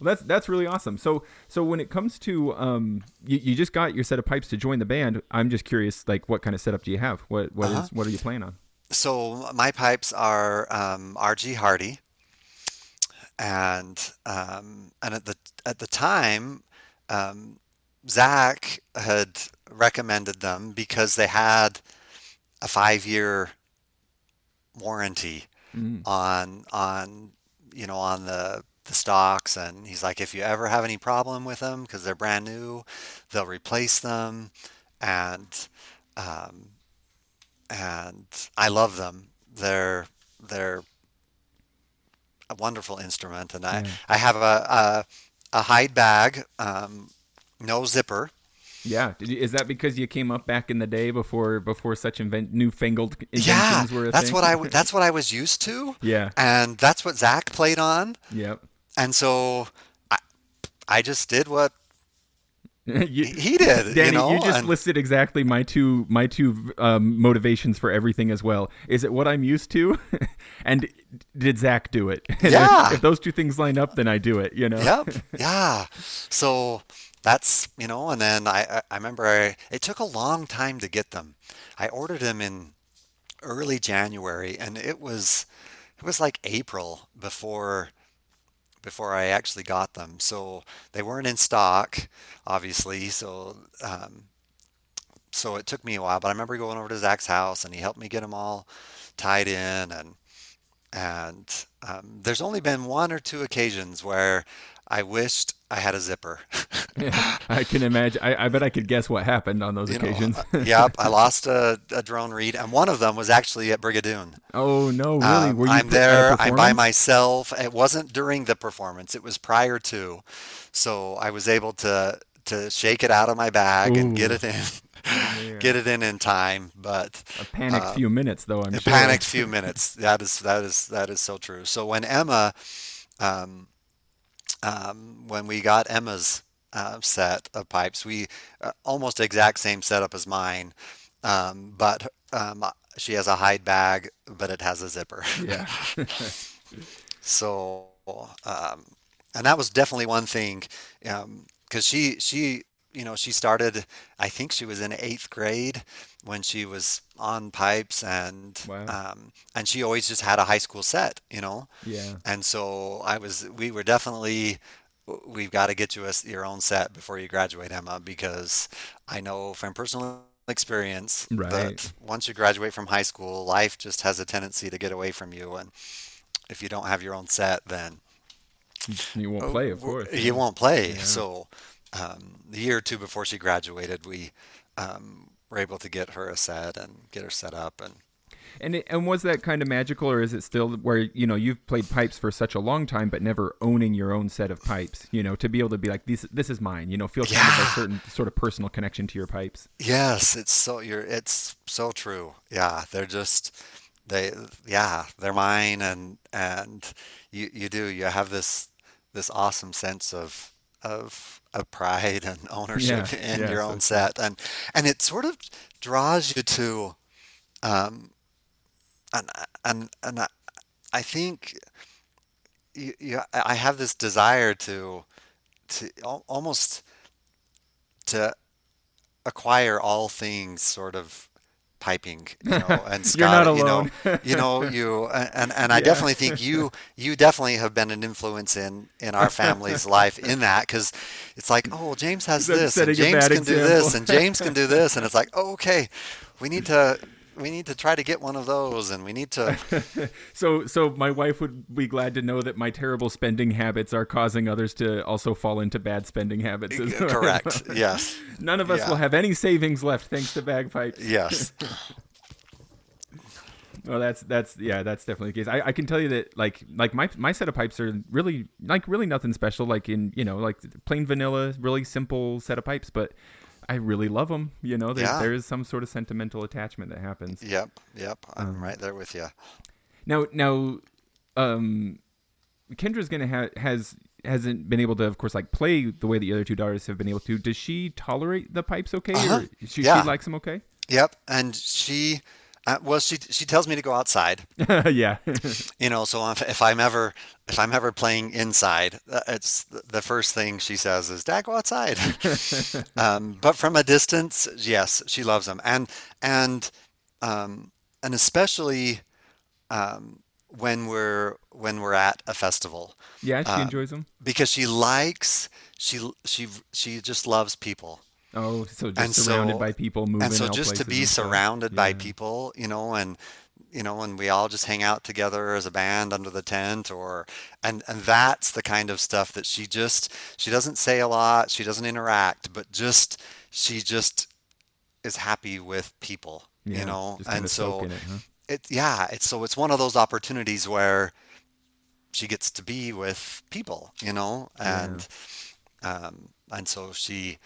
Well, that's that's really awesome. So so when it comes to um, you, you just got your set of pipes to join the band. I'm just curious, like what kind of setup do you have? What what Uh-huh. is what are you playing on? So my pipes are um, RG Hardy, and um, and at the at the time, um, Zach had recommended them because they had a five year warranty Mm. on on you know on the the stocks and he's like if you ever have any problem with them because they're brand new they'll replace them and um, and I love them they're they're a wonderful instrument and I Yeah. I have a a, a hide bag um, no zipper Yeah. You, is that because you came up back in the day before before such invent newfangled yeah inventions were a that's thing? what I that's what I was used to yeah. and that's what Zach played on Yep. And so I, I just did what you, he did, you Danny, know, you just and listed exactly my two my two um, motivations for everything as well. Is it what I'm used to, and did Zach do it? And if, Yeah. if those two things line up, then I do it. You know. yep, yeah. So that's you know, and then I I, I remember I, it took a long time to get them. I ordered them in early January, and it was it was like April before before I actually got them. So they weren't in stock, obviously. So um, so it took me a while, but I remember going over to Zach's house, and he helped me get them all tied in, and and um, there's only been one or two occasions where I wished I had a zipper. I can imagine. I, I bet I could guess what happened on those You know, occasions. uh, yep, I lost a, a drone reed, and one of them was actually at Brigadoon. oh no, really? Um, Were you I'm put- at a there, I'm by myself. It wasn't during the performance, it was prior to. So I was able to to shake it out of my bag and get it in, yeah. get it in in time. But A panicked uh, few minutes, though. I'm a sure. panicked few minutes. That is that is that is so true. So when Emma, um, um, when we got Emma's uh, set of pipes, we uh, almost exact same setup as mine, um, but um, she has a hide bag, but it has a zipper. Yeah. So, um, and that was definitely one thing, because she she you know, she started, I think she was in eighth grade when she was on pipes and, Wow. um, and she always just had a high school set, you know? Yeah. And so I was, we were definitely, we've got to get you a, your own set before you graduate, Emma, because I know from personal experience Right. that once you graduate from high school, life just has a tendency to get away from you. And if you don't have your own set, then You won't play, of course. you won't play. Yeah. So, um, the year or two before she graduated, we um, were able to get her a set and get her set up. And And it, and was that kind of magical, or is it still where you know you've played pipes for such a long time, but never owning your own set of pipes? You know, to be able to be like this, this is mine. You know, feel kind of a certain sort of personal connection to your pipes. yes, it's so you're it's so true. Yeah, they're just they yeah they're mine, and and you you do you have this this awesome sense of of of pride and ownership Yeah, in yeah, your own set, and and it sort of draws you to um, and and and I, I think you, you, I have this desire to to almost to acquire all things sort of piping, you know, and Scott, you know, you know, you and and I Yeah. definitely think you you definitely have been an influence in in our family's life in that because it's like, oh, well, James has this, and James can do this, and James can do this, and it's like, oh, okay, we need to we need to try to get one of those, and we need to So, so my wife would be glad to know that my terrible spending habits are causing others to also fall into bad spending habits. correct, yes, None of us Yeah. will have any savings left thanks to bagpipes. yes, Well, that's that's yeah, that's definitely the case. I, I can tell you that like like my my set of pipes are really like really nothing special. Like in you know like plain vanilla, really simple set of pipes, but I really love them. You know, there, Yeah. there is some sort of sentimental attachment that happens. yep, yep. I'm Um, right there with you. Now now, um, Kendra's gonna have has hasn't been able to, of course, like play the way the other two daughters have been able to. Does she tolerate the pipes okay, Uh-huh. or she, Yeah. she likes them okay? Yep, and she, uh, well, she she tells me to go outside. yeah, You know, so if, if I'm ever if I'm ever playing inside, uh, it's the first thing she says is, "Dad, go outside." um, but from a distance, yes, she loves them, and and um, and especially um, when we're when we're at a festival, yeah, she Uh, enjoys them. because she likes she she she just loves people. Oh, so just and surrounded so- by people moving. and so just to be surrounded by people you know and you know and we all just hang out together as a band under the tent or and and that's the kind of stuff that she just she doesn't say a lot she doesn't interact but just she just is happy with people Yeah, you know and so it, huh? it yeah it's so it's one of those opportunities where she gets to be with people you know and um and so she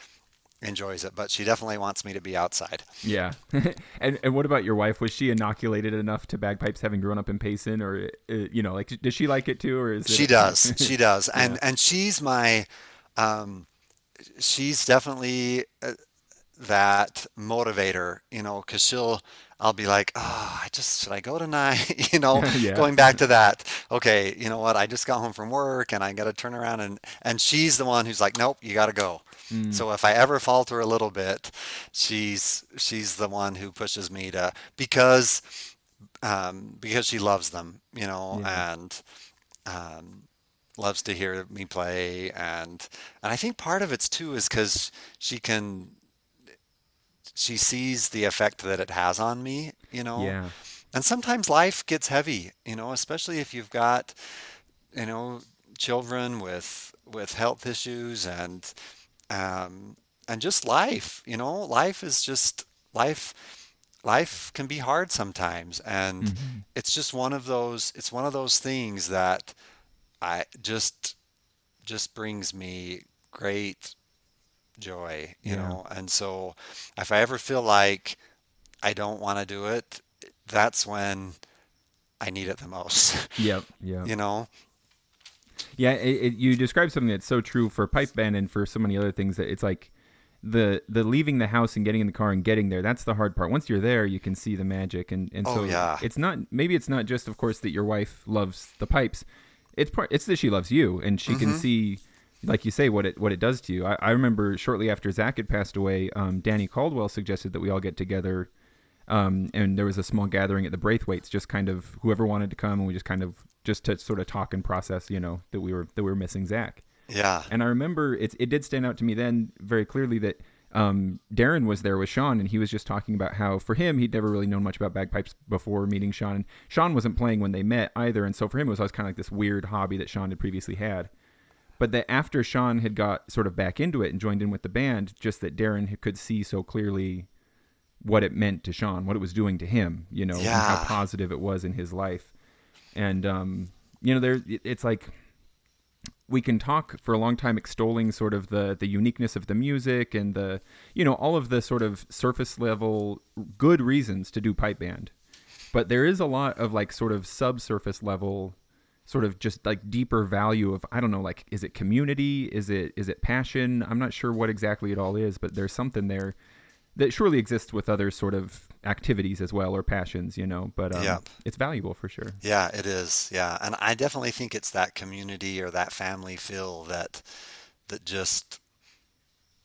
enjoys it but she definitely wants me to be outside Yeah. and and what about your wife? Was she inoculated enough to bagpipes, having grown up in Payson, or uh, you know, like does she like it too, or is She it, does. She does. And Yeah. and she's my um she's definitely uh, that motivator, you know, cuz she'll I'll be like, "Oh, I just should I go tonight?" you know, Yeah. going back to that. Okay, you know what? I just got home from work and I got to turn around and and she's the one who's like, "Nope, you got to go." Mm. So if I ever falter a little bit, she's she's the one who pushes me to because um, because she loves them, you know, Yeah. and um, loves to hear me play, and and I think part of it's too is because she can she sees the effect that it has on me, you know, Yeah. and sometimes life gets heavy, you know, especially if you've got you know children with with health issues and um, and just life, you know, life is just life life can be hard sometimes and Mm-hmm. it's just one of those it's one of those things that I just just brings me great joy, you Yeah. know. And so if I ever feel like I don't want to do it, that's when I need it the most, Yep. Yep. you know. Yeah, it, it, you describe something that's so true for pipe band and for so many other things that it's like the the leaving the house and getting in the car and getting there. That's the hard part. Once you're there, you can see the magic, and and Oh, so yeah. it's not maybe it's not just of course that your wife loves the pipes. It's part it's that she loves you and she Mm-hmm. can see like you say, what it what it does to you. I, I remember shortly after Zach had passed away, um, Danny Caldwell suggested that we all get together, um, and there was a small gathering at the Braithwaites, just kind of whoever wanted to come, and we just kind of just to sort of talk and process, you know, that we were that we were missing Zach. Yeah. And I remember it it did stand out to me then very clearly that um, Darren was there with Sean, and he was just talking about how for him he'd never really known much about bagpipes before meeting Sean, and Sean wasn't playing when they met either, and so for him it was always kind of like this weird hobby that Sean had previously had. But that after Sean had got sort of back into it and joined in with the band, just that Darren could see so clearly what it meant to Sean, what it was doing to him, you know, and how positive it was in his life. And um, you know, there it's like we can talk for a long time extolling sort of the the uniqueness of the music and the you know all of the sort of surface level good reasons to do pipe band. But there is a lot of like sort of subsurface level sort of just like deeper value of i don't know like is it community? Is it is it passion? I'm not sure what exactly it all is but there's something there that surely exists with other sort of activities as well or passions you know but um, Yep. it's valuable for sure Yeah, it is. Yeah, and I definitely think it's that community or that family feel that that just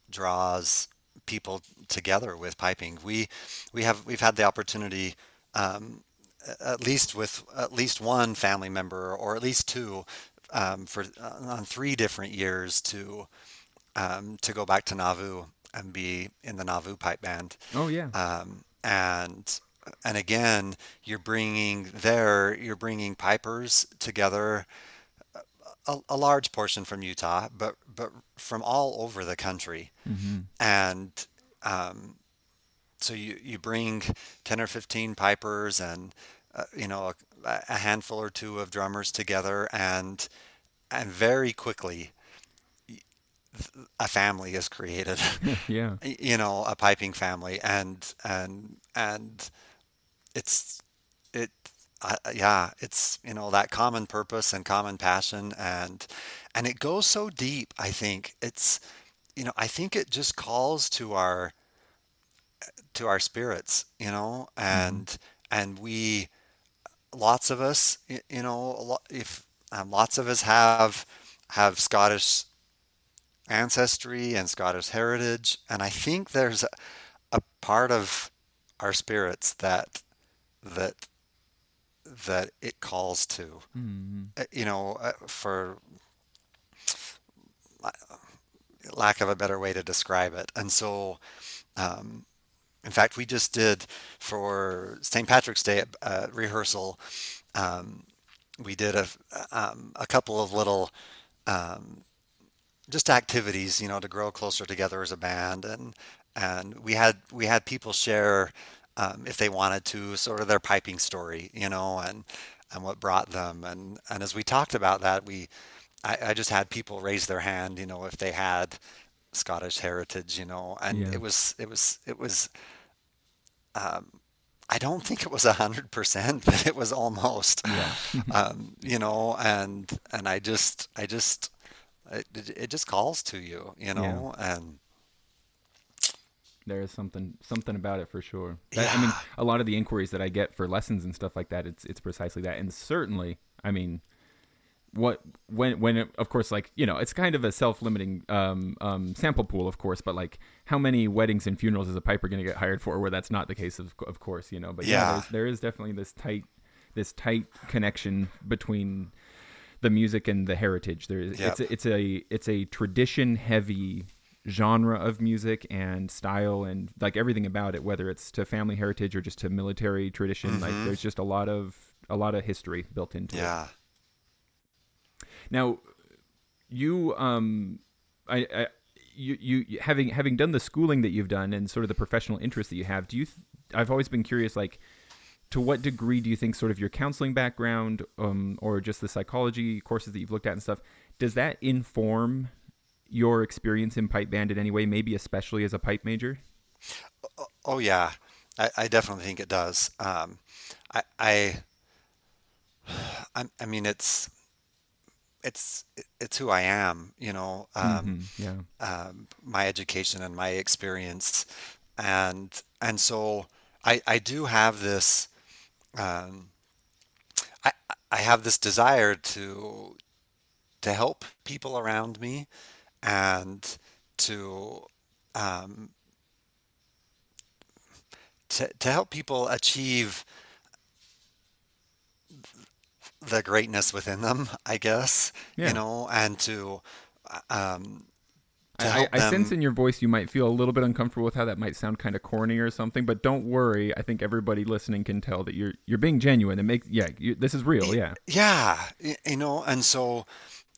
draws people together with piping. We we have we've had the opportunity, um, at least with at least one family member or at least two, um, for uh, on three different years to um, to go back to Nauvoo and be in the Nauvoo pipe band. Oh yeah. Um, and and again you're bringing there you're bringing pipers together a, a large portion from Utah but but from all over the country. Hmm and um, so you you bring 10 or 15 pipers and uh, you know a, a handful or two of drummers together and and very quickly a family is created yeah. you know a piping family and and and it's it uh, yeah it's you know that common purpose and common passion and and it goes so deep i think. It's you know i think it just calls to our to our spirits you know hmm and and we lots of us you know a lot if um, lots of us have have scottish ancestry and Scottish heritage, and I think there's a, a part of our spirits that that that it calls to. hmm Uh, You know, uh, for lack of a better way to describe it. And so, um, in fact, we just did for St. Patrick's Day at uh, rehearsal. Um, we did a um, a couple of little um, just activities, you know, to grow closer together as a band, and and we had we had people share um, if they wanted to, sort of their piping story, you know, and and what brought them, and and as we talked about that, we I, I just had people raise their hand, you know, if they had Scottish heritage, you know, and yeah. it was it was it was um, I don't think it was a hundred percent, but it was almost, yeah. um, you know, and and I just I just it, it just calls to you, you yeah know, and There is something something about it for sure. That, I mean, a lot of the inquiries that I get for lessons and stuff like that, it's it's precisely that. And certainly, I mean, what when when it, of course like you know it's kind of a self-limiting um, um, sample pool of course but like how many weddings and funerals is a piper going to get hired for where that's not the case of, of course you know but yeah yeah, there is definitely this tight this tight connection between the music and the heritage. There is it's a, it's a it's a tradition heavy genre of music and style and like everything about it whether it's to family heritage or just to military tradition like mm-hmm, there's just a lot of a lot of history built into it. Yeah. now you um I, I you, you having having done the schooling that you've done and sort of the professional interest that you have do you th- I've always been curious like to what degree do you think sort of your counseling background um or just the psychology courses that you've looked at and stuff does that inform your experience in pipe band in any way maybe especially as a pipe major? Oh, oh yeah, I, I definitely think it does. Um, I, I, I, I mean, it's it's it's who I am, you know, um, mhm yeah. um, my education and my experience, and and so I I do have this um, I I have this desire to to help people around me and to um, to, to help people achieve the greatness within them, I guess, Yeah. you know, and to um, to I, I sense in your voice you might feel a little bit uncomfortable with how that might sound kind of corny or something, but don't worry. I think everybody listening can tell that you're you're being genuine and make yeah, you, this is real. Yeah. Yeah, you know, and so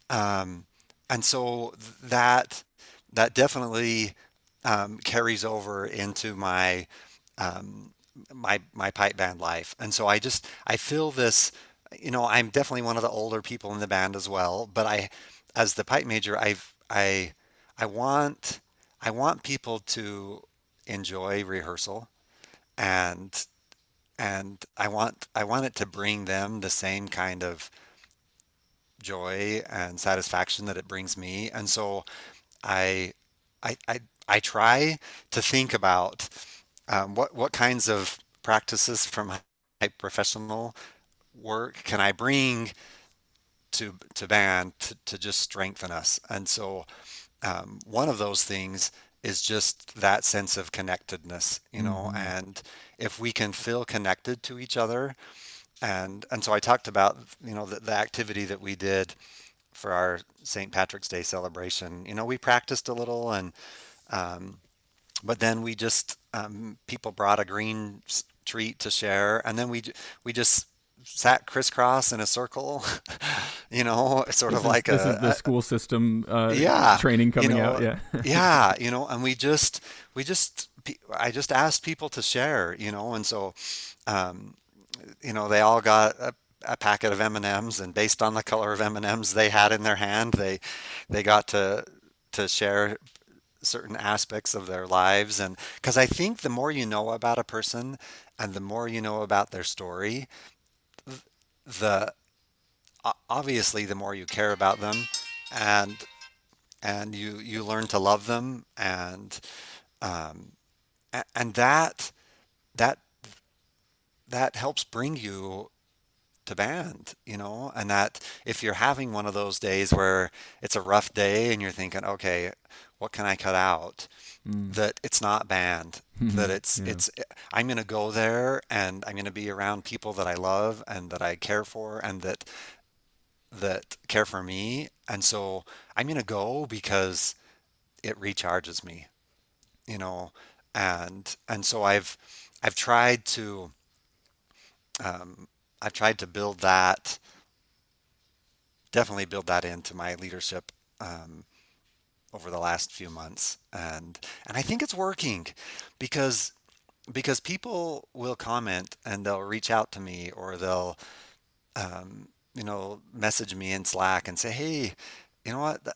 um, and so that that definitely um, carries over into my um, my my pipe band life. And so I just I feel this, you know, I'm definitely one of the older people in the band as well, but I as the pipe major, I've I I want I want people to enjoy rehearsal and and I want I want it to bring them the same kind of joy and satisfaction that it brings me. And so I I I, I try to think about um, what what kinds of practices from my professional work can I bring to to band to, to just strengthen us. And so um, one of those things is just that sense of connectedness, you know, hmm and if we can feel connected to each other, and and so I talked about, you know, the, the activity that we did for our St. Patrick's Day celebration. You know, we practiced a little, and um, but then we just um, people brought a green treat to share, and then we we just sat crisscross in a circle, you know, sort This of is like this is the a, school system uh, yeah, training you coming out. Yeah. yeah, you know, and we just we just I just asked people to share, you know, and so um, you know they all got a, a packet of M&Ms and M's, and based on the color of M&Ms they had in their hand, they they got to to share certain aspects of their lives and because I think the more you know about a person and the more you know about their story, the obviously the more you care about them and and you you learn to love them and um, and that that that helps bring you to band, you know, and that if you're having one of those days where it's a rough day and you're thinking, okay, what can I cut out? Mm. That it's not band, that it's yeah. it's I'm gonna go there and I'm gonna be around people that I love and that I care for and that that care for me, and so I'm gonna go because it recharges me, you know, and and so I've I've tried to um, I've tried to build that definitely build that into my leadership um, over the last few months and and I think it's working because because people will comment and they'll reach out to me or they'll um, you know message me in Slack and say hey you know what the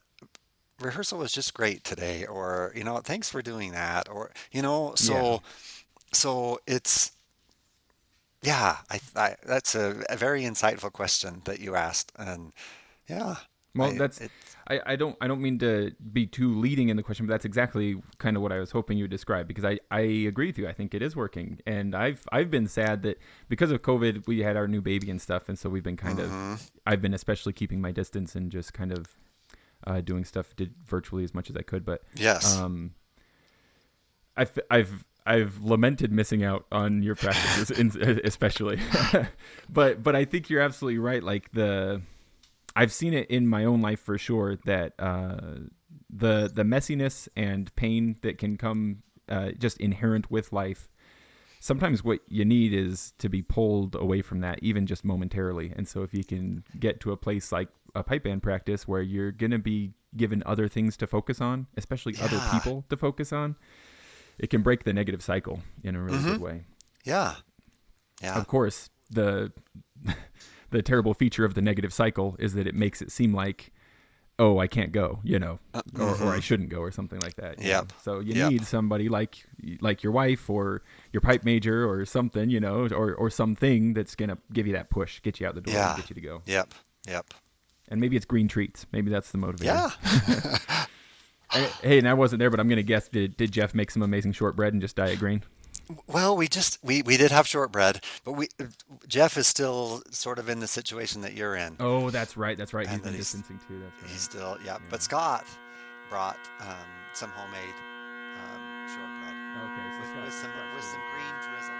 rehearsal was just great today or you know thanks for doing that or you know Yeah. so so it's yeah I, I that's a, a very insightful question that you asked and yeah Well, I that's it I, I don't I don't mean to be too leading in the question, but that's exactly kind of what I was hoping you would describe because I, I agree with you. I think it is working, and I've I've been sad that because of COVID we had our new baby and stuff, and so we've been kind of hmm I've been especially keeping my distance and just kind of uh, doing stuff did virtually as much as I could, but yes um, I've I've I've lamented missing out on your practices, in, especially. but but I think you're absolutely right. Like the I've seen it in my own life for sure that uh, the the messiness and pain that can come uh, just inherent with life. Sometimes what you need is to be pulled away from that, even just momentarily. And so, if you can get to a place like a pipe band practice where you're gonna be given other things to focus on, especially other people to focus on, it can break the negative cycle in a really hmm good way. yeah yeah Of course, the the terrible feature of the negative cycle is that it makes it seem like oh i can't go you know uh, or, or i hmm shouldn't go or something like that yeah. so you yep need somebody like like your wife or your pipe major or something you know or or something that's gonna give you that push get you out the door and yeah. get you to go. Yep. Yep. And maybe it's green treats. Maybe that's the motivator. Yeah. Hey hey, and i wasn't there but i'm gonna guess did, did jeff make some amazing shortbread and just diet green Well, we just we we did have shortbread, but we Jeff is still sort of in the situation that you're in, Oh, that's right. That's right. He's and that been he's distancing too. That's right. he's still yeah. Yeah. But Scott brought um, some homemade um, shortbread okay. So with, Scott- with some Scott's with some green drizzle